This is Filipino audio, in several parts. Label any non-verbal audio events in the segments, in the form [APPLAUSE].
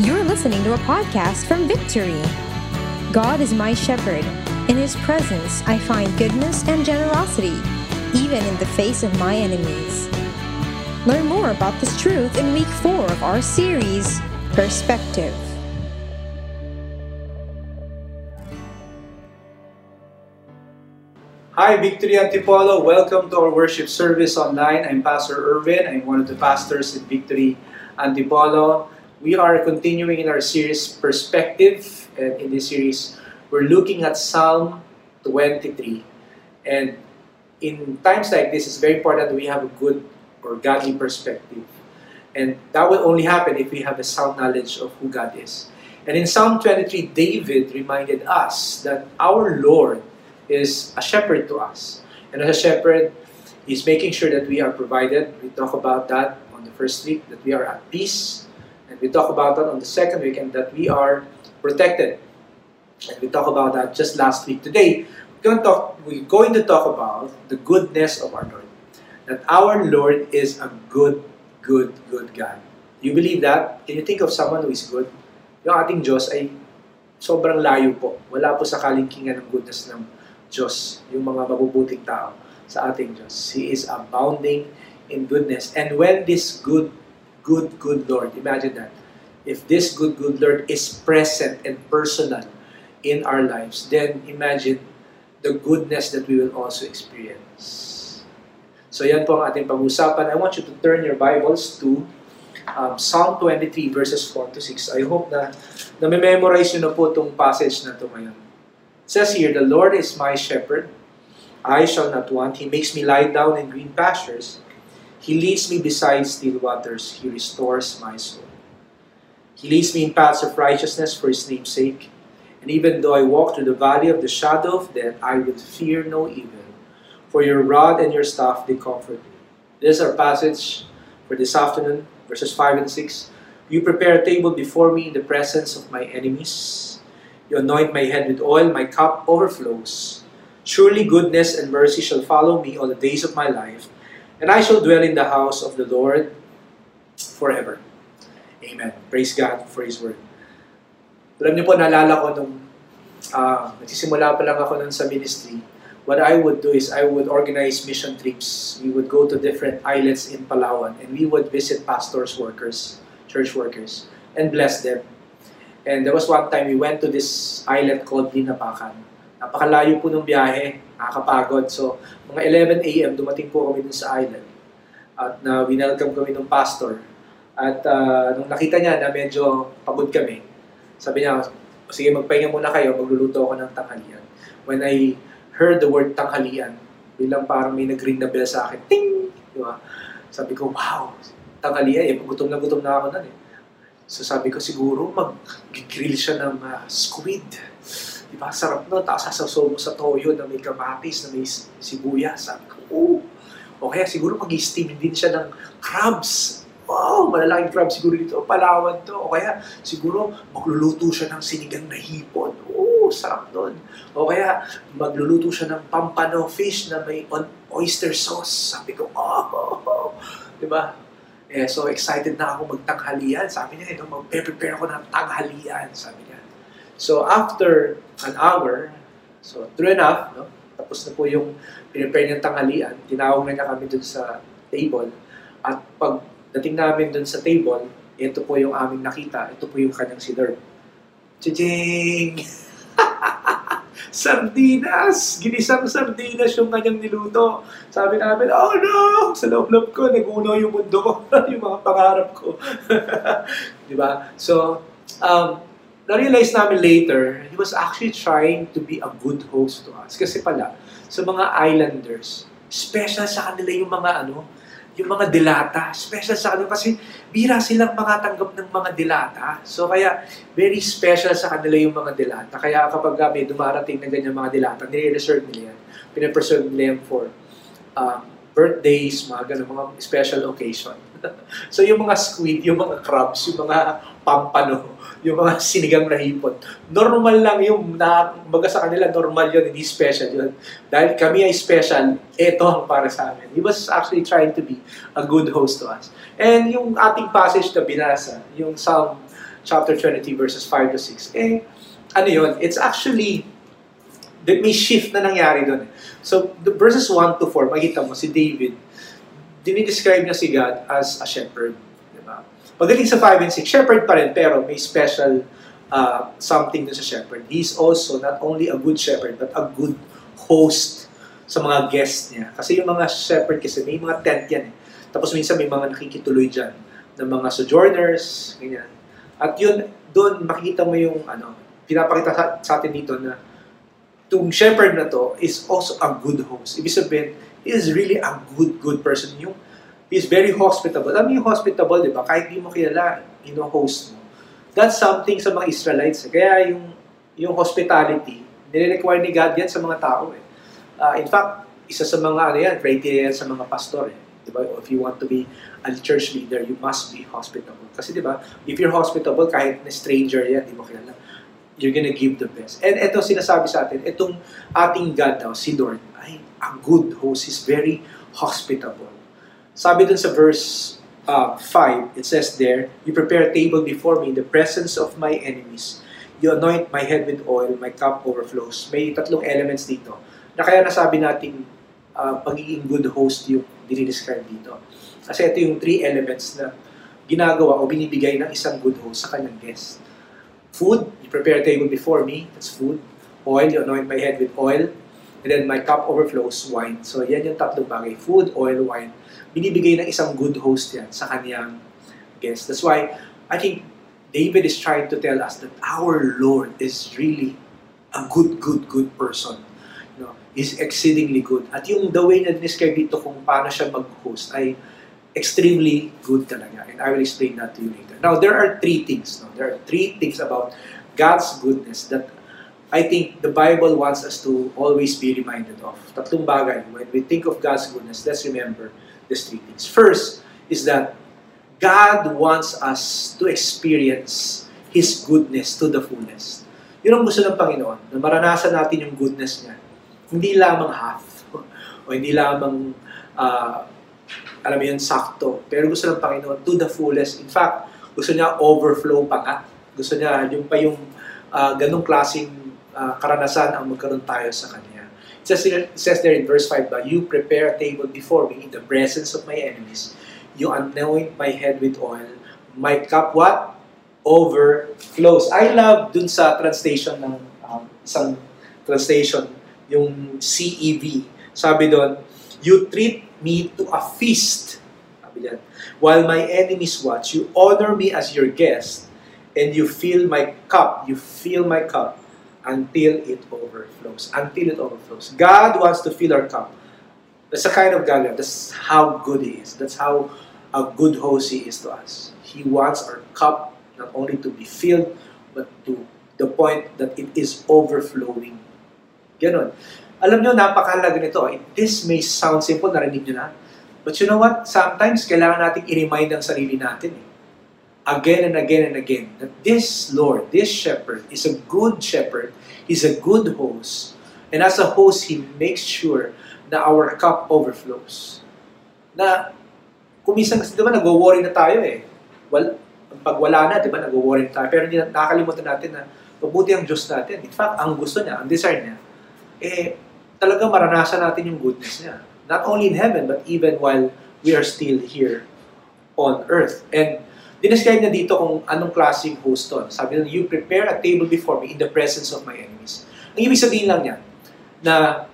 You're listening to a podcast from Victory. God is my shepherd. In his presence, I find goodness and generosity, even in the face of my enemies. Learn more about this truth in week four of our series, Perspective. Hi, Victory Antipolo. Welcome to our worship service online. I'm Pastor Irvin. I'm one of the pastors at Victory Antipolo. We are continuing in our series Perspective, and in this series, we're looking at Psalm 23. And in times like this, it's very important that we have a good or godly perspective. And that will only happen if we have a sound knowledge of who God is. And in Psalm 23, David reminded us that our Lord is a shepherd to us. And as a shepherd, he's making sure that we are provided. We talk about that on the first week, that we are at peace. We talk about that on the second week, and that we are protected. And we talk about that just last week. Today, we're going to talk, we're going to talk about the goodness of our Lord. That our Lord is a good, good, good God. You believe that? Can you think of someone who is good? Yung ating Diyos ay sobrang layo po. Wala po sa kalingkingan ng goodness ng Diyos, yung mga mabubuting tao sa ating Diyos. He is abounding in goodness. And when this good, good, good Lord, imagine that, if this good, good Lord is present and personal in our lives, then imagine the goodness that we will also experience. So yan po ang ating pag-usapan. I want you to turn your Bibles to um, Psalm 23 verses 4 to 6. I hope na na-memorize nyo na po itong passage na ito ngayon. It says here, The Lord is my shepherd. I shall not want. He makes me lie down in green pastures. He leads me beside still waters. He restores my soul. He leads me in paths of righteousness for his name's sake. And even though I walk through the valley of the shadow of death, I will fear no evil. For your rod and your staff, they comfort me. This is our passage for this afternoon, verses 5 and 6. You prepare a table before me in the presence of my enemies. You anoint my head with oil, my cup overflows. Surely goodness and mercy shall follow me all the days of my life, and I shall dwell in the house of the Lord forever. Amen. Praise God for His Word. Alam niyo po, naalala ko nung uh, nagsisimula pa lang ako nun sa ministry, what I would do is I would organize mission trips. We would go to different islands in Palawan and we would visit pastors, workers, church workers, and bless them. And there was one time we went to this island called Linapakan. Napakalayo po ng biyahe, nakakapagod. So, mga 11 a.m. dumating po kami dun sa island. At na uh, winelcome kami ng pastor. At uh, nung nakita niya na medyo pagod kami, sabi niya, sige magpahinga muna kayo, magluluto ako ng tanghalian. When I heard the word tanghalian, bilang parang may nag-ring na bell sa akin, ting! Di ba? Sabi ko, wow, tanghalian, eh, gutom na gutom na ako nun eh. So sabi ko siguro mag-grill siya ng uh, squid. Di ba? Sarap no. Tapos sasasaw mo sa toyo na may kamatis, na may sibuyas. Sabi ko, oh. O kaya siguro mag-steam din siya ng crabs. Wow, malalaking crab siguro dito. Palawan to. O kaya siguro magluluto siya ng sinigang na hipon. Oh, sarap doon. O kaya magluluto siya ng pampano fish na may oyster sauce. Sabi ko, oh, oh, oh. Di ba? Eh, so excited na ako magtanghalian. Sabi niya, ito, mag-prepare ako ng tanghalian. Sabi niya. So after an hour, so true enough, no? tapos na po yung prepare niyang tanghalian, tinawag na kami dun sa table. At pag dating namin dun sa table, ito po yung aming nakita, ito po yung kanyang sinurb. Chijing! [LAUGHS] sardinas! Ginisang sardinas yung kanyang niluto. Sabi namin, oh no! Sa loob-loob ko, naguno yung mundo ko, [LAUGHS] yung mga pangarap ko. [LAUGHS] Di ba? So, um, na-realize namin later, he was actually trying to be a good host to us. Kasi pala, sa mga islanders, special sa kanila yung mga ano, yung mga dilata. Special sa kanila kasi bira silang makatanggap ng mga dilata. So kaya very special sa kanila yung mga dilata. Kaya kapag may dumarating na ganyan mga dilata, nire-reserve nila yan. Pinapreserve nila yan for um, birthdays, mga ganun, mga special occasion. [LAUGHS] so yung mga squid, yung mga crabs, yung mga pampano, yung mga [LAUGHS] sinigang na hipon. Normal lang yung, na, baga sa kanila, normal yun, hindi special yun. Dahil kami ay special, ito ang para sa amin. He was actually trying to be a good host to us. And yung ating passage na binasa, yung Psalm chapter 23 verses 5 to 6, eh, ano yun, it's actually, may shift na nangyari doon. So, the verses 1 to 4, makita mo, si David, dinidescribe niya si God as a shepherd. Pagdating sa 5 and 6, shepherd pa rin, pero may special uh, something dun sa shepherd. He's also not only a good shepherd, but a good host sa mga guests niya. Kasi yung mga shepherd kasi may mga tent yan eh. Tapos minsan may mga nakikituloy dyan ng mga sojourners, ganyan. At yun, doon makikita mo yung ano, pinapakita sa, sa atin dito na itong shepherd na to is also a good host. Ibig sabihin, he is really a good, good person. Yung, he is very hospitable. Alam yung hospitable, di ba? Kahit di mo kilala, ino-host mo. That's something sa mga Israelites. Kaya yung, yung hospitality, nire-require ni God yan sa mga tao. Eh. Uh, in fact, isa sa mga ano yan, criteria yan sa mga pastor. Eh. Diba? If you want to be a church leader, you must be hospitable. Kasi di ba, if you're hospitable, kahit na stranger yan, di mo kilala, you're gonna give the best. And ito sinasabi sa atin, itong ating God daw, si Lord, ay a good host. He's very hospitable. Sabi dun sa verse uh, 5, it says there, You prepare a table before me in the presence of my enemies. You anoint my head with oil, my cup overflows. May tatlong elements dito. Na kaya nasabi natin, uh, pagiging good host yung dinidescribe dito. Kasi ito yung three elements na ginagawa o binibigay ng isang good host sa kanyang guest. Food, you prepare a table before me, that's food. Oil, you anoint my head with oil. And then my cup overflows, wine. So yan yung tatlong bagay, food, oil, wine. Binibigay ng isang good host yan sa kanyang guest. That's why I think David is trying to tell us that our Lord is really a good, good, good person. You know, is exceedingly good. At yung the way na describe dito kung paano siya mag-host ay extremely good talaga. And I will explain that to you later. Now, there are three things. No? There are three things about God's goodness that I think the Bible wants us to always be reminded of. Tatlong bagay. When we think of God's goodness, let's remember these three things. First is that God wants us to experience His goodness to the fullest. Yun ang gusto ng Panginoon, na maranasan natin yung goodness niya. Hindi lamang half, [LAUGHS] o hindi lamang uh, alam mo yun, sakto. Pero gusto ng Panginoon to the fullest. In fact, gusto niya overflow pa nga. Gusto niya yung pa yung uh, ganong klaseng uh, karanasan ang magkaroon tayo sa Kanya. It says, it says there in verse 5, But you prepare a table before me in the presence of my enemies. You anoint my head with oil. My cup what? Overflows. I love dun sa translation ng um, isang translation, yung CEV. Sabi doon, You treat me to a feast. Sabi yan. While my enemies watch, you honor me as your guest, and you fill my cup, you fill my cup until it overflows. Until it overflows. God wants to fill our cup. That's the kind of God. That's how good He is. That's how a good host He is to us. He wants our cup not only to be filled, but to the point that it is overflowing. Ganon. Alam nyo, napakahalaga nito. This may sound simple, narinig nyo na. But you know what? Sometimes, kailangan natin i-remind ang sarili natin. Eh. Again and again and again. That this Lord, this shepherd, is a good shepherd. He's a good host. And as a host, He makes sure na our cup overflows. Na, kumisan kasi, di ba, nag-worry na tayo eh. Well, pag wala na, di ba, nag-worry na tayo. Pero nakakalimutan natin na mabuti ang Diyos natin. In fact, ang gusto niya, ang desire niya, eh, talaga maranasan natin yung goodness niya. Not only in heaven, but even while we are still here on earth. And dinescribe niya dito kung anong klaseng host to. Sabi niya, you prepare a table before me in the presence of my enemies. Ang ibig sabihin lang niya, na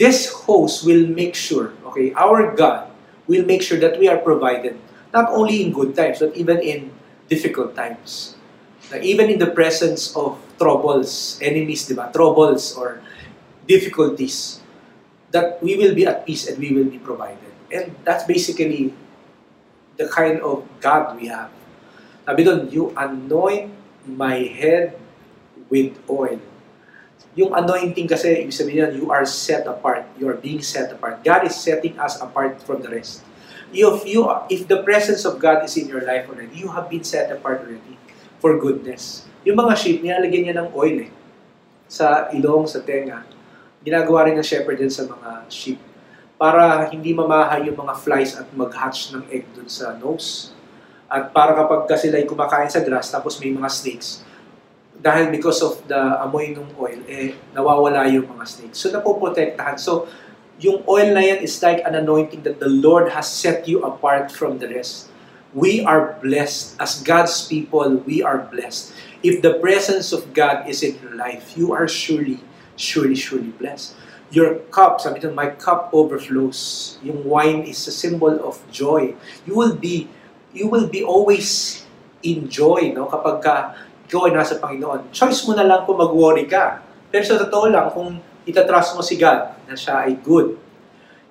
this host will make sure, okay, our God will make sure that we are provided not only in good times, but even in difficult times. Na even in the presence of troubles, enemies, di ba? Troubles or difficulties, that we will be at peace and we will be provided. And that's basically the kind of God we have. Sabi doon, you anoint my head with oil. Yung anointing kasi, ibig sabihin yan, you are set apart. You are being set apart. God is setting us apart from the rest. If, you, if the presence of God is in your life already, you have been set apart already for goodness. Yung mga sheep, nilalagyan niya ng oil eh. Sa ilong, sa tenga ginagawa rin ng shepherd din sa mga sheep para hindi mamahay yung mga flies at mag-hatch ng egg dun sa nose. At para kapag ka sila ay kumakain sa grass tapos may mga snakes, dahil because of the amoy ng oil, eh, nawawala yung mga snakes. So, napoprotektahan. So, yung oil na yan is like an anointing that the Lord has set you apart from the rest. We are blessed. As God's people, we are blessed. If the presence of God is in your life, you are surely, surely, surely blessed. Your cup, sabi nito, my cup overflows. Yung wine is a symbol of joy. You will be, you will be always in joy, no? Kapag ka, ikaw ay nasa Panginoon. Choice mo na lang kung mag-worry ka. Pero sa totoo lang, kung itatrust mo si God na siya ay good,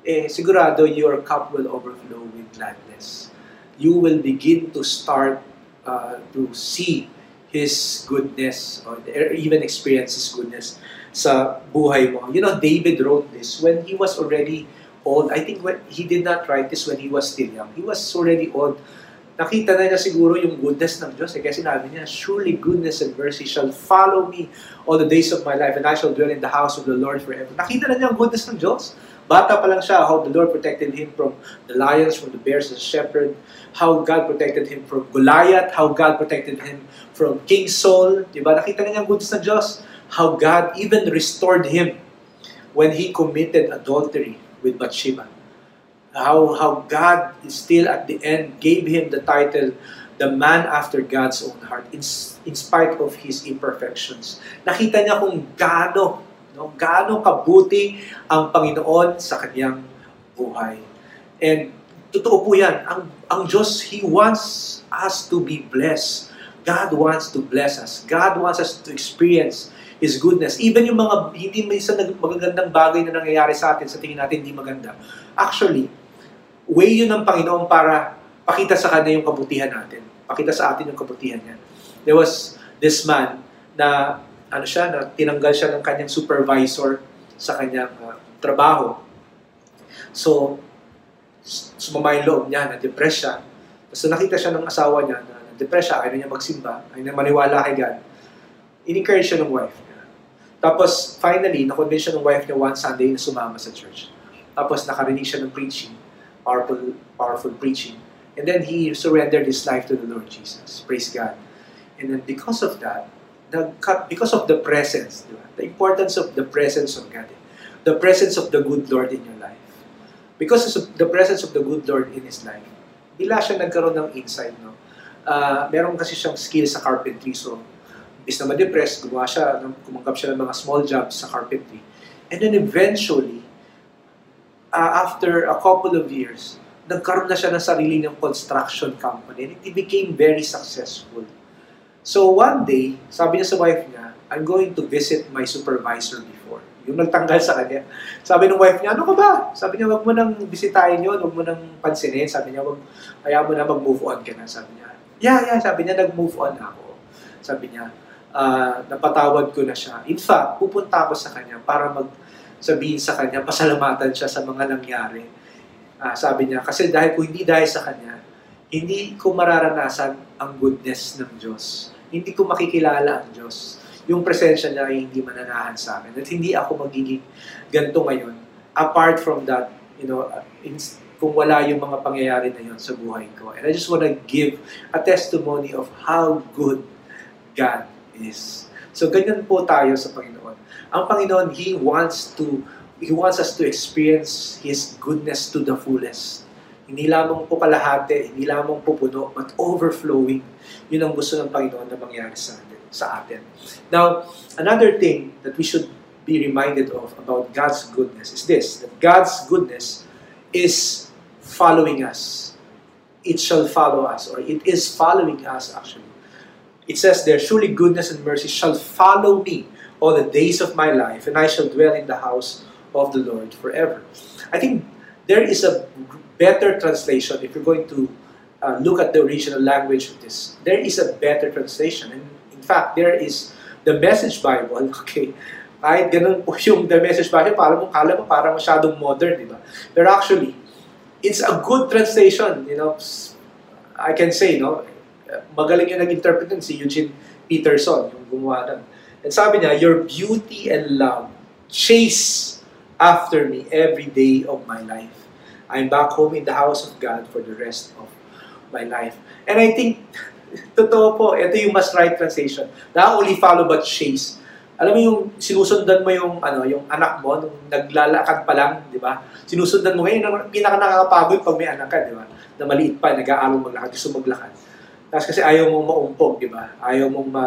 eh, sigurado your cup will overflow with gladness. You will begin to start uh, to see His goodness or even experience His goodness sa buhay mo. You know, David wrote this when he was already old. I think when he did not write this when he was still young. He was already old. Nakita na niya siguro yung goodness ng Diyos. Eh, kasi sinabi niya, Surely goodness and mercy shall follow me all the days of my life and I shall dwell in the house of the Lord forever. Nakita na niya ang goodness ng Diyos. Bata pa lang siya, how the Lord protected him from the lions, from the bears, the shepherd, how God protected him from Goliath, how God protected him from King Saul. Diba? Nakita na niya ang goodness ng Diyos how God even restored him when he committed adultery with Bathsheba. How, how God still at the end gave him the title, the man after God's own heart, in, in spite of his imperfections. Nakita niya kung gaano, no, gaano kabuti ang Panginoon sa kanyang buhay. And totoo po yan, ang, ang Diyos, He wants us to be blessed. God wants to bless us. God wants us to experience His goodness. Even yung mga hindi minsan magagandang bagay na nangyayari sa atin, sa tingin natin hindi maganda. Actually, way yun ng Panginoon para pakita sa Kanya yung kabutihan natin. Pakita sa atin yung kabutihan niya. There was this man na ano siya, na tinanggal siya ng kanyang supervisor sa kanyang uh, trabaho. So, sumama yung loob niya, na-depress siya. Tapos nakita siya ng asawa niya na na-depress siya, ayaw niya magsimba, ayaw niya maniwala kay God. In-encourage siya ng wife tapos, finally, na-convince siya ng wife niya one Sunday na sumama sa church. Tapos, nakarinig siya ng preaching, powerful, powerful preaching. And then, he surrendered his life to the Lord Jesus. Praise God. And then, because of that, because of the presence, diba? the importance of the presence of God, the presence of the good Lord in your life. Because of the presence of the good Lord in his life, bila siya nagkaroon ng insight, no? Uh, meron kasi siyang skill sa carpentry, so is na ma-depress, gumawa siya, kumanggap siya ng mga small jobs sa carpentry. And then eventually, uh, after a couple of years, nagkaroon na siya ng sarili ng construction company and it became very successful. So one day, sabi niya sa wife niya, I'm going to visit my supervisor before. Yung nagtanggal sa kanya. Sabi ng wife niya, ano ka ba? Sabi niya, wag mo nang bisitahin yun, wag mo nang pansinin. Sabi niya, wag, kaya mo na mag-move on ka na. Sabi niya, yeah, yeah, sabi niya, nag-move on ako. Sabi niya, uh, napatawad ko na siya. In fact, pupunta ako sa kanya para mag sabihin sa kanya, pasalamatan siya sa mga nangyari. Uh, sabi niya, kasi dahil kung hindi dahil sa kanya, hindi ko mararanasan ang goodness ng Diyos. Hindi ko makikilala ang Diyos. Yung presensya niya ay hindi mananahan sa akin. At hindi ako magiging ganito ngayon. Apart from that, you know, in, kung wala yung mga pangyayari na yun sa buhay ko. And I just want to give a testimony of how good God is. So ganyan po tayo sa Panginoon. Ang Panginoon, He wants to He wants us to experience His goodness to the fullest. Hindi lamang po kalahati, hindi lamang po puno, but overflowing. Yun ang gusto ng Panginoon na mangyari sa atin. Sa atin. Now, another thing that we should be reminded of about God's goodness is this, that God's goodness is following us. It shall follow us, or it is following us actually. It says there, Surely goodness and mercy shall follow me all the days of my life, and I shall dwell in the house of the Lord forever. I think there is a better translation if you're going to uh, look at the original language of this. There is a better translation. And in fact, there is the Message Bible. [LAUGHS] Okay, kahit ganun po yung the Message Bible, para mo, kala mo parang masyadong modern, di ba? Pero actually, it's a good translation, you know. I can say, no, magaling yung nag-interpret si Eugene Peterson, yung gumawa nun. And sabi niya, Your beauty and love chase after me every day of my life. I'm back home in the house of God for the rest of my life. And I think, [LAUGHS] totoo po, ito yung mas right translation. Not only follow but chase. Alam mo yung sinusundan mo yung ano, yung anak mo nung naglalakad pa lang, 'di ba? Sinusundan mo ngayon pinaka nakakapagod pag may anak ka, 'di ba? Na maliit pa, nag-aaral maglakad, gusto maglakad. Tapos kasi ayaw mong maumpog, 'di ba? Ayaw mong ma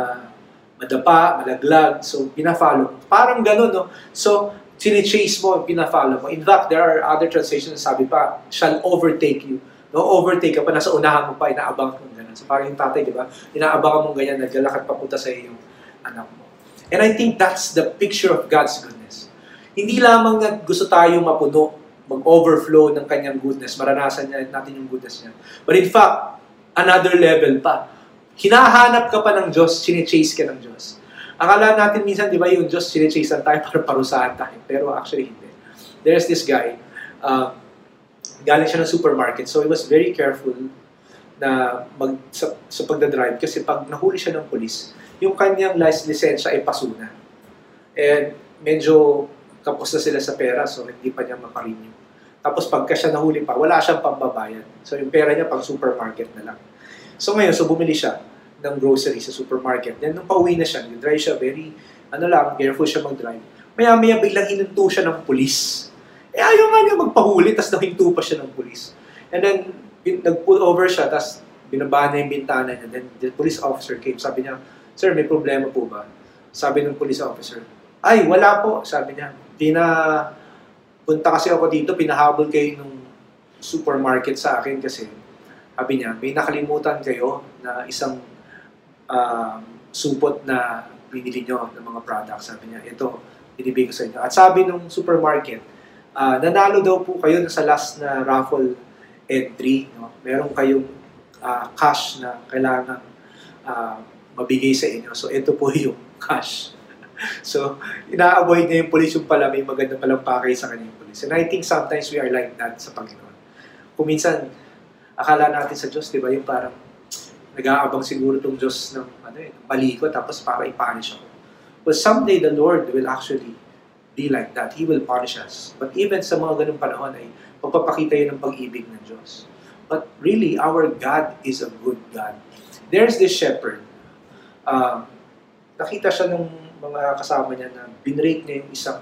madapa, malaglag. So, pina-follow. Parang ganun, no? So, sini-chase mo, pina-follow mo. In fact, there are other translations sabi pa, shall overtake you. No, overtake ka pa, nasa unahan mo pa, inaabang mo ganun. So, parang yung tatay, di ba? Inaabangan mo ganyan, naglalakad papunta sa iyo yung anak mo. And I think that's the picture of God's goodness. Hindi lamang na gusto tayo mapuno, mag-overflow ng kanyang goodness, maranasan niya, natin yung goodness niya. But in fact, another level pa hinahanap ka pa ng Diyos, chine-chase ka ng Diyos. Akala natin minsan, di ba, yung Diyos chine-chase tayo para parusahan tayo. Pero actually, hindi. There's this guy, uh, galing siya ng supermarket, so he was very careful na mag, sa, sa pagdadrive kasi pag nahuli siya ng polis, yung kanyang lisensya ay pasuna. And medyo kapos na sila sa pera, so hindi pa niya maparenew. Tapos pagka siya nahuli pa, wala siyang pambabayad. So yung pera niya pang supermarket na lang. So ngayon, so bumili siya ng grocery sa supermarket. Then nung pauwi na siya, nag-drive siya, very, ano lang, careful siya mag-drive. Maya-maya biglang hinunto siya ng pulis. Eh ayaw nga niya magpahuli, tapos nahinto pa siya ng pulis. And then, nag-pull over siya, tapos binaba na yung bintana niya. Then the police officer came, sabi niya, Sir, may problema po ba? Sabi ng police officer, ay, wala po, sabi niya. Pina, punta kasi ako dito, pinahabol kayo nung supermarket sa akin kasi sabi niya, may nakalimutan kayo na isang uh, supot na binili nyo ng mga products. Sabi niya, ito, binibigay ko sa inyo. At sabi nung supermarket, uh, nanalo daw po kayo sa last na raffle entry. No? Meron kayong uh, cash na kailangan uh, mabigay sa inyo. So, ito po [LAUGHS] yung cash. [LAUGHS] so, ina-avoid niya yung police yung pala may maganda palang pakay sa kanya yung police. And I think sometimes we are like that sa Panginoon. Kung minsan, akala natin sa Diyos, di ba, yung parang nag-aabang siguro tong Diyos ng ano eh, mali ko, tapos para i-punish ako. Well, someday the Lord will actually be like that. He will punish us. But even sa mga ganung panahon ay magpapakita yun ng pag-ibig ng Diyos. But really, our God is a good God. There's this shepherd. Um, nakita siya ng mga kasama niya na binrake niya yung isang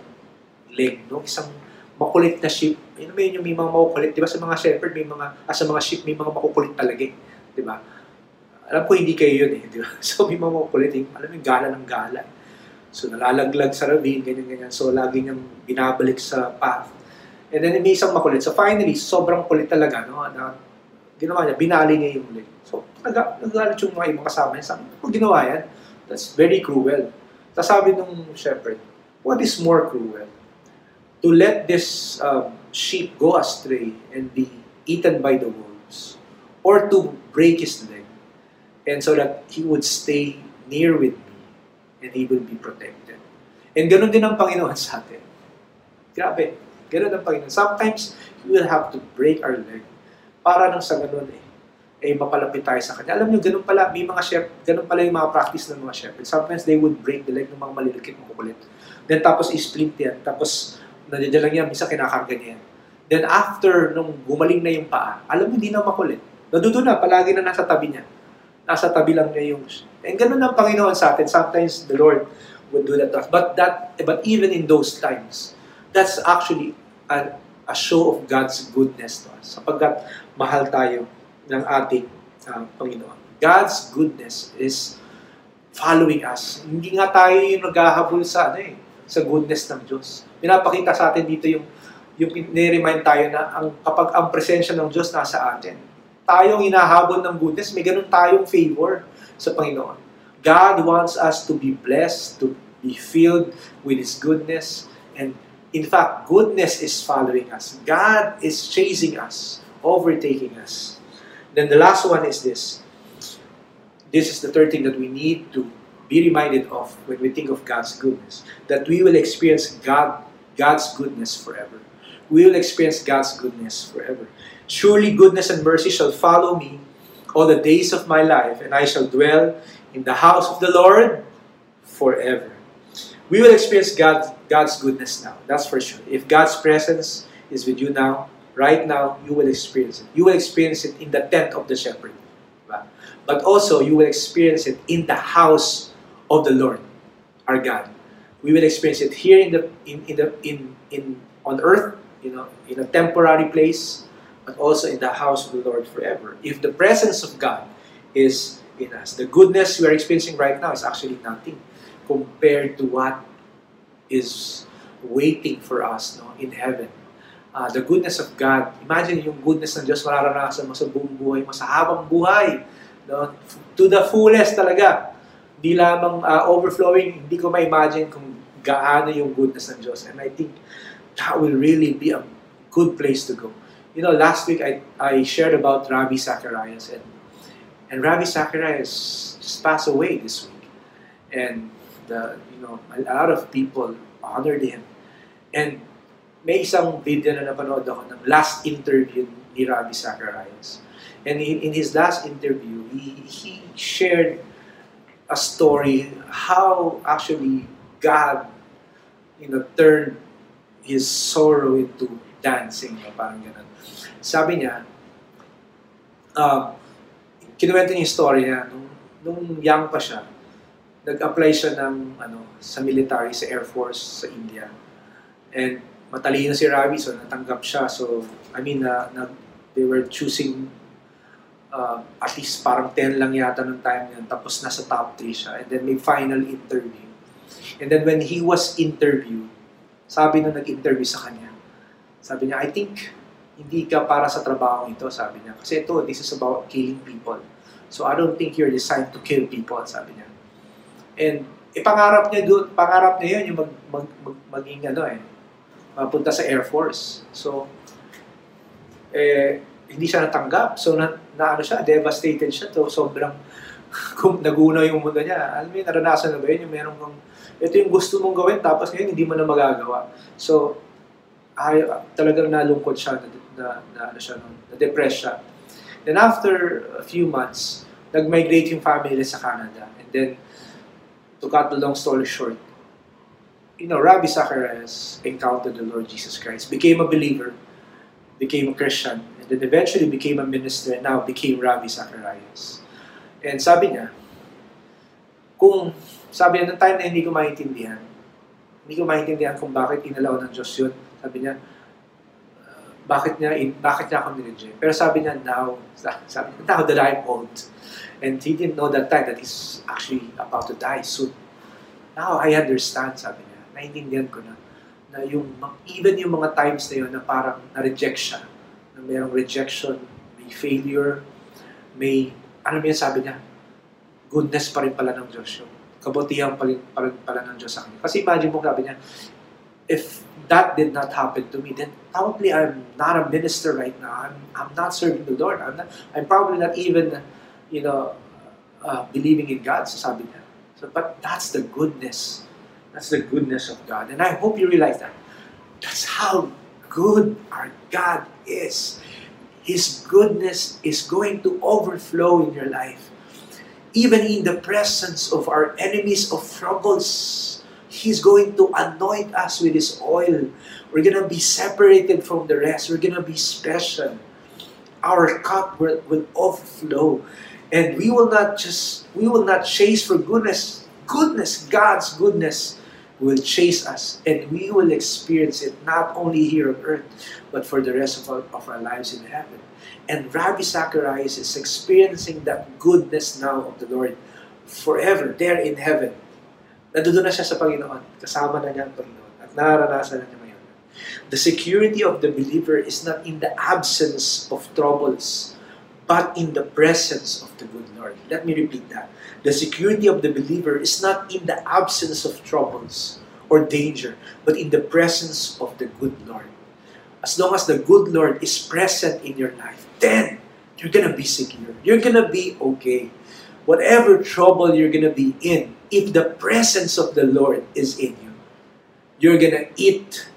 leg, no? isang makulit na sheep. Yun ba yun yung may mga makukulit? Di ba sa mga shepherd, may mga, ah, sa mga sheep, may mga makukulit talaga eh. Di ba? Alam ko hindi kayo yun eh. Di ba? So may mga makukulit eh. Alam yung gala ng gala. So nalalaglag sa ravine, ganyan-ganyan. So lagi niyang binabalik sa path. And then may isang makulit. So finally, sobrang kulit talaga. No? Na, ginawa niya, binali niya yung leg. So nag nagalit yung mga ibang kasama niya. Sabi, ginawa yan, that's very cruel. Tapos sabi nung shepherd, what is more cruel? to let this um, sheep go astray and be eaten by the wolves, or to break his leg, and so that he would stay near with me and he will be protected. And ganun din ang Panginoon sa atin. Grabe, ganun ang Panginoon. Sometimes, He will have to break our leg para nang sa ganun eh, eh mapalapit tayo sa Kanya. Alam niyo, ganun pala, may mga chef, ganun pala yung mga practice ng mga shepherds. Sometimes they would break the leg ng mga malilikit, makukulit. Then tapos i-splint yan. Tapos nandiyan lang yan, minsan kinakarga niya yan. Then after, nung gumaling na yung paa, alam mo, hindi na makulit. Nadudo na, palagi na nasa tabi niya. Nasa tabi lang niya yung... And ganun ang Panginoon sa atin. Sometimes the Lord would do that to us. But, that, but even in those times, that's actually a, a show of God's goodness to us. Sapagkat mahal tayo ng ating uh, Panginoon. God's goodness is following us. Hindi nga tayo yung naghahabol sa, ano eh, sa goodness ng Diyos pinapakita sa atin dito yung yung ni-remind tayo na ang kapag ang presensya ng Diyos nasa atin, tayong inahabol ng goodness, may ganun tayong favor sa Panginoon. God wants us to be blessed, to be filled with His goodness, and in fact, goodness is following us. God is chasing us, overtaking us. Then the last one is this. This is the third thing that we need to be reminded of when we think of God's goodness. That we will experience God God's goodness forever. We will experience God's goodness forever. Surely goodness and mercy shall follow me all the days of my life, and I shall dwell in the house of the Lord forever. We will experience God, God's goodness now, that's for sure. If God's presence is with you now, right now, you will experience it. You will experience it in the tent of the shepherd. But also, you will experience it in the house of the Lord, our God. We will experience it here in the in, in the in in on earth, you know, in a temporary place, but also in the house of the Lord forever. If the presence of God is in us, the goodness we are experiencing right now is actually nothing compared to what is waiting for us no, in heaven. Uh, the goodness of God. Imagine yung goodness ng Diyos mararanasan mo sa buong buhay mo, sa habang buhay. No? To the fullest talaga. Hindi lamang uh, overflowing, hindi ko ma-imagine kung gaano yung goodness ng Diyos. And I think that will really be a good place to go. You know, last week I, I shared about Rabbi Zacharias and and Rabbi Zacharias just passed away this week. And the, you know, a lot of people honored him. And may isang video na napanood ako ng last interview ni Rabbi Zacharias. And in, in his last interview, he, he shared a story how actually God you know, turned his sorrow into dancing. No? Parang ganun. Sabi niya, uh, kinuwento niya yung story niya, nung, nung young pa siya, nag-apply siya ng ano sa military sa Air Force sa India. And matalino si Ravi so natanggap siya. So I mean na, na they were choosing uh, at least parang 10 lang yata ng time yun. Tapos nasa top 3 siya. And then may final interview. And then when he was interviewed, sabi nung nag-interview sa kanya, sabi niya, I think hindi ka para sa trabaho ito, sabi niya. Kasi ito, this is about killing people. So I don't think you're designed to kill people, sabi niya. And ipangarap niya doon, pangarap niya yun yung mag, mag, mag, maging ano eh, mapunta sa Air Force. So, eh, hindi siya natanggap. So, na, na ano siya, devastated siya. To, sobrang, [LAUGHS] kung nagunaw yung mundo niya. Alam mo naranasan na ba yun? Yung meron kang, ito yung gusto mong gawin, tapos ngayon hindi mo na magagawa. So, ay, talagang nalungkot siya, na, na, na, ano siya, na-depress siya. Then after a few months, nag-migrate yung family sa Canada. And then, to cut the long story short, you know, Rabbi Zacharias encountered the Lord Jesus Christ, became a believer, became a Christian, and then eventually became a minister, and now became Rabbi Zacharias. And sabi niya, kung, sabi niya, ng time na hindi ko maintindihan, hindi ko maintindihan kung bakit inalaw ng Diyos yun. Sabi niya, uh, bakit niya, bakit niya ako nireject. Pero sabi niya, now, sabi niya, now that I'm old, And he didn't know that time that he's actually about to die soon. Now, I understand, sabi niya. Naintindihan ko na. Na yung, even yung mga times na yun na parang na-reject siya. Na mayroong rejection, may failure, may, ano yan sabi niya? Goodness pa rin pala ng Diyos yung kabutihan pa rin, pa rin pala ng Diyos sa kanya. Kasi imagine mo, sabi niya, if that did not happen to me, then probably I'm not a minister right now. I'm, I'm not serving the Lord. I'm, not, I'm probably not even you know, uh, believing in God, so sabi niya. So, but that's the goodness. That's the goodness of God. And I hope you realize that. That's how good our God is. His goodness is going to overflow in your life. Even in the presence of our enemies of troubles, He's going to anoint us with His oil. We're going to be separated from the rest. We're going to be special. Our cup will, will overflow. And we will not just, we will not chase for goodness. Goodness, God's goodness will chase us. And we will experience it not only here on earth, but for the rest of our, of our lives in heaven. And Rabbi Zacharias is experiencing that goodness now of the Lord forever, there in heaven. Nandoon na siya sa Panginoon. Kasama na niya ang Panginoon. At nararanasan na niya ngayon. The security of the believer is not in the absence of troubles, but in the presence of the good Lord. Let me repeat that. The security of the believer is not in the absence of troubles or danger, but in the presence of the good Lord. As long as the good Lord is present in your life, then you're gonna be secure. You're gonna be okay. Whatever trouble you're gonna be in, if the presence of the Lord is in you, you're gonna eat.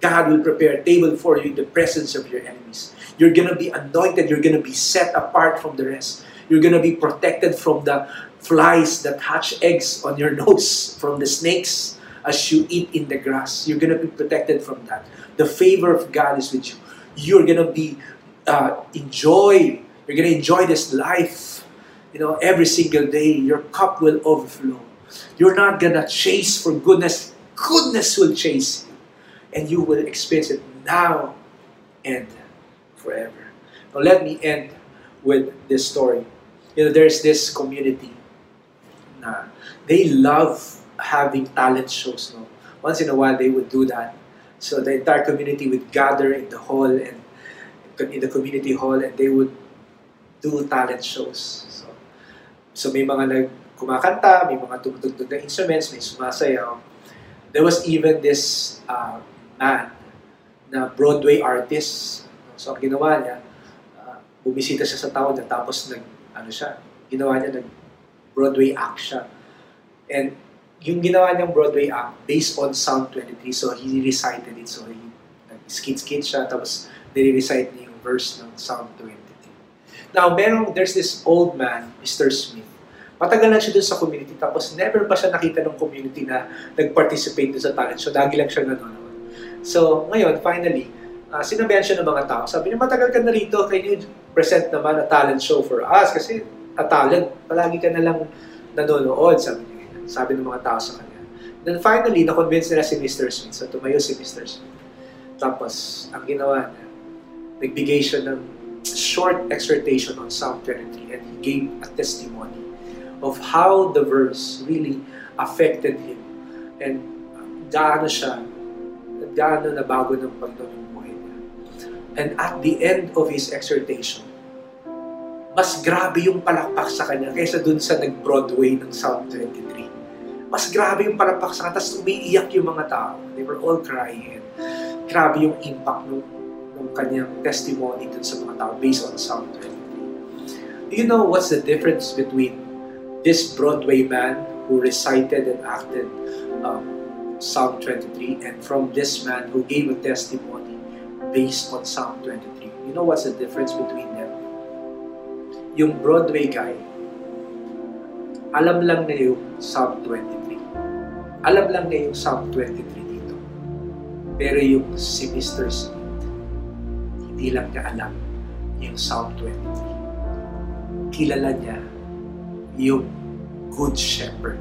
God will prepare a table for you in the presence of your enemies. You're going to be anointed. You're going to be set apart from the rest. You're going to be protected from the flies that hatch eggs on your [LAUGHS] nose, from the snakes as you eat in the grass. You're going to be protected from that. The favor of God is with you. you're gonna be uh, enjoy. You're gonna enjoy this life. You know, every single day, your cup will overflow. You're not gonna chase for goodness. Goodness will chase you, and you will experience it now and forever. Now, let me end with this story. You know, there's this community. Na they love having talent shows. No, once in a while they would do that. So the entire community would gather in the hall and in the community hall and they would do talent shows. So, so may mga nag kumakanta, may mga tumutugtog na instruments, may sumasayaw. There was even this uh, man na Broadway artist. So ang ginawa niya, uh, bumisita siya sa tao niya tapos nag, ano siya, ginawa niya nag Broadway act siya. And yung ginawa niyang Broadway act based on Sound 23, so he recited it. So he nag-skit-skit siya, tapos nire-recite niya yung verse ng Sound 23. Now, merong, there's this old man, Mr. Smith. Matagal na siya dun sa community, tapos never pa siya nakita ng community na nag-participate dun sa talent show. Lagi lang siya nanonood. So, ngayon, finally, uh, sinabihan siya ng mga tao. Sabi niya, matagal ka na rito, can you present naman a talent show for us? Kasi a talent, palagi ka na lang nanonood, sabi niya. Sabi ng mga tao sa kanya. Then finally, na-convince nila si Mr. Smith. So, tumayo si Mr. Smith. Tapos, ang ginawa niya, nagbigay siya ng short exhortation on Psalm 23 and he gave a testimony of how the verse really affected him and gaano siya gaano na bago ng yung buhay niya. And at the end of his exhortation, mas grabe yung palakpak sa kanya kaysa dun sa nag-Broadway ng Psalm 23. Mas grabe yung palakpak sa kanya, tapos umiiyak yung mga tao. They were all crying. Grabe yung impact ng, ng kanyang testimony dun sa mga tao based on Psalm 23. Do you know what's the difference between this Broadway man who recited and acted um, Psalm 23 and from this man who gave a testimony based on Psalm 23. You know what's the difference between? Yung Broadway guy, alam lang na yung Psalm 23. Alam lang na yung Psalm 23 dito. Pero yung si Mr. Smith, hindi lang niya alam yung Psalm 23. Kilala niya yung Good Shepherd,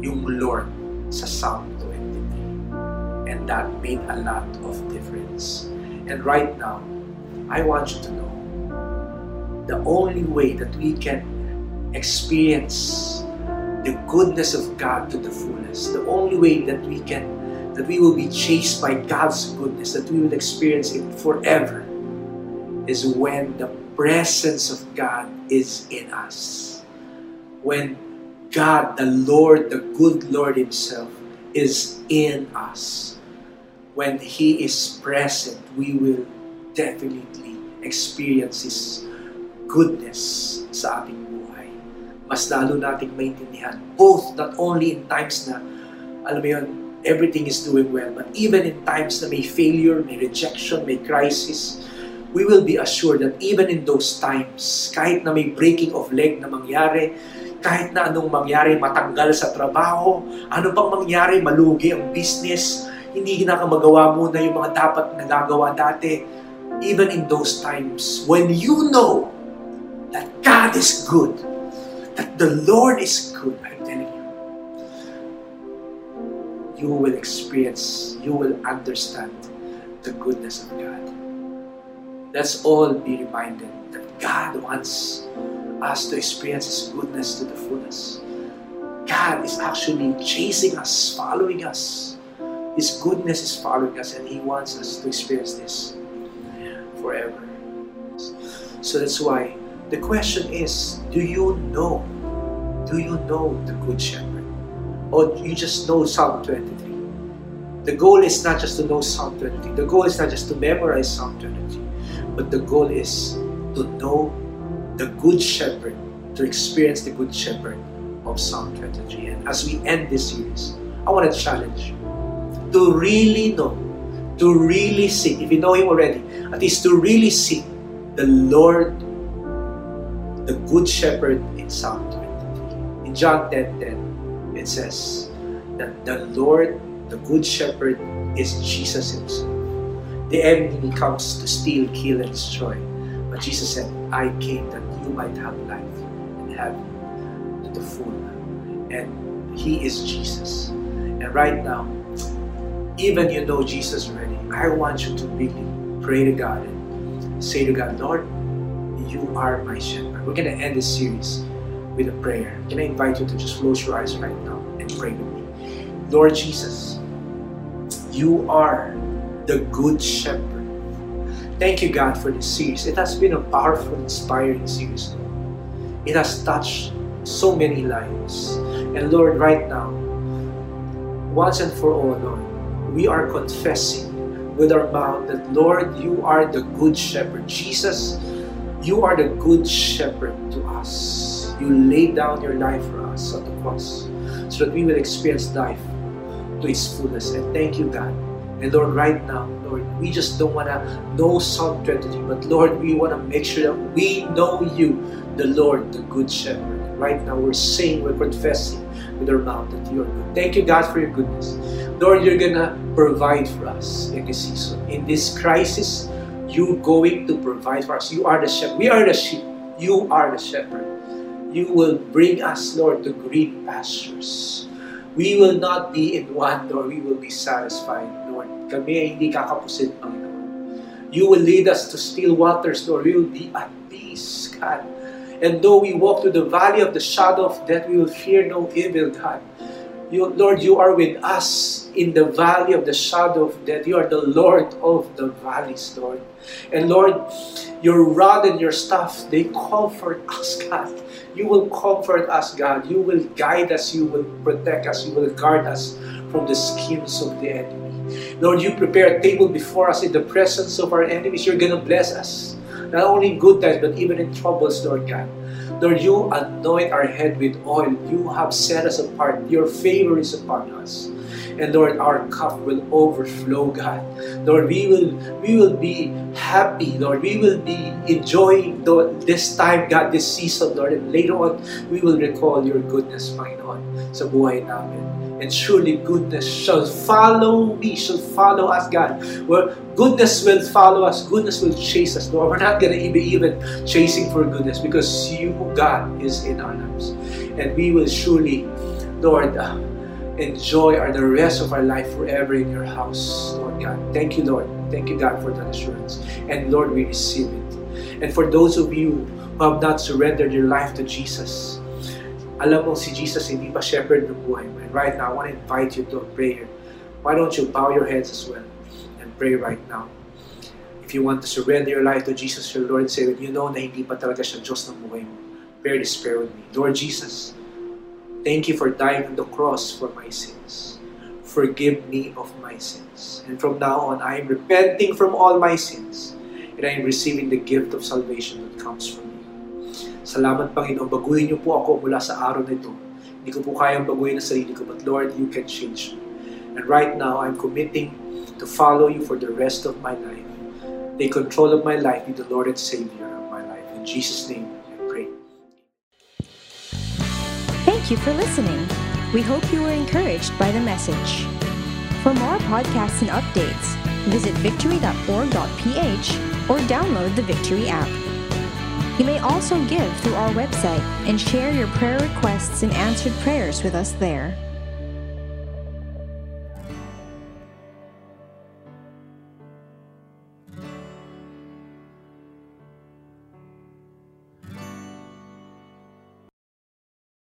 yung Lord sa Psalm 23. And that made a lot of difference. And right now, I want you to know the only way that we can experience the goodness of God to the fullest, the only way that we can that we will be chased by God's goodness, that we will experience it forever, is when the presence of God is in us. When God, the Lord, the good Lord Himself, is in us. When He is present, we will definitely experience His goodness sa ating buhay. Mas lalo nating maintindihan, both not only in times na, alam mo yun, everything is doing well, but even in times na may failure, may rejection, may crisis, we will be assured that even in those times, kahit na may breaking of leg na mangyari, kahit na anong mangyari, matanggal sa trabaho, ano pang mangyari, malugi ang business, hindi magawa muna yung mga dapat nagagawa dati. Even in those times, when you know God is good, that the Lord is good, I'm telling you, you will experience, you will understand the goodness of God. Let's all be reminded that God wants us to experience His goodness to the fullest. God is actually chasing us, following us. His goodness is following us, and He wants us to experience this forever. So that's why the question is do you know? Do you know the Good Shepherd? Or you just know Psalm 23? The goal is not just to know Psalm 23. The goal is not just to memorize Psalm 23. But the goal is to know the Good Shepherd, to experience the Good Shepherd of Psalm 23. And as we end this series, I want to challenge you to really know, to really see, if you know Him already, at least to really see the Lord, the Good Shepherd in Psalm 23. In John 10 10, it says that the Lord, the Good Shepherd, is Jesus Himself. the enemy comes to steal, kill, and destroy. But Jesus said, I came that you might have life and have it to the full. And He is Jesus. And right now, even you know Jesus already, I want you to really pray to God and say to God, Lord, you are my shepherd. We're going to end this series with a prayer. Can I invite you to just close your eyes right now and pray with me? Lord Jesus, you are the good shepherd. Thank you, God, for this series. It has been a powerful, inspiring series, It has touched so many lives. And Lord, right now, once and for all, Lord, we are confessing with our mouth that, Lord, you are the good shepherd. Jesus, you are the good shepherd to us. You laid down your life for us on the cross so that we will experience life to its fullness. And thank you, God. And Lord, right now, Lord, we just don't want to know Psalm 23, but Lord, we want to make sure that we know you, the Lord, the good shepherd. Right now, we're saying, we're confessing with our mouth that you are good. Thank you, God, for your goodness. Lord, you're going to provide for us in this season. In this crisis, you going to provide for us. You are the shepherd. We are the sheep. You are the shepherd. You will bring us, Lord, to green pastures. We will not be in want, Lord. We will be satisfied, Lord. Kami ay hindi kakapusin, Panginoon. You will lead us to still waters, Lord. We will be at peace, God. And though we walk through the valley of the shadow of death, we will fear no evil, God. You, Lord, you are with us in the valley of the shadow of death. You are the Lord of the valleys, Lord. And Lord, your rod and your staff, they comfort us, God. You will comfort us, God. You will guide us. You will protect us. You will guard us from the schemes of the enemy. Lord, you prepare a table before us in the presence of our enemies. You're going to bless us. Not only in good times, but even in troubles, Lord God. Lord, you anoint our head with oil. You have set us apart. Your favor is upon us. And Lord, our cup will overflow, God. Lord, we will we will be happy, Lord. We will be enjoying this time, God, this season, Lord. And later on, we will recall your goodness, Panginoon, sa buhay namin. And surely goodness shall follow me, shall follow us, God. Where goodness will follow us, goodness will chase us, Lord. We're not going to be even chasing for goodness because you, God, is in our lives. And we will surely, Lord, uh, enjoy our, the rest of our life forever in your house, Lord God. Thank you, Lord. Thank you, God, for that assurance. And Lord, we receive it. And for those of you who have not surrendered your life to Jesus, alam mo si Jesus hindi pa shepherd ng buhay mo. And right now, I want to invite you to a prayer. Why don't you bow your heads as well and pray right now? If you want to surrender your life to Jesus, your Lord and Savior, you know na hindi pa talaga siya Diyos ng buhay mo. Pray this prayer with me. Lord Jesus, Thank you for dying on the cross for my sins. Forgive me of my sins. And from now on, I am repenting from all my sins. And I am receiving the gift of salvation that comes from you. Salamat, Panginoon. Baguhin niyo po ako mula sa araw na ito. Hindi ko po kayang baguhin ang sarili ko, but Lord, you can change me. And right now, I'm committing to follow you for the rest of my life. Take control of my life, be the Lord and Savior of my life. In Jesus' name, Thank you for listening. We hope you were encouraged by the message. For more podcasts and updates, visit victory.org.ph or download the Victory app. You may also give through our website and share your prayer requests and answered prayers with us there.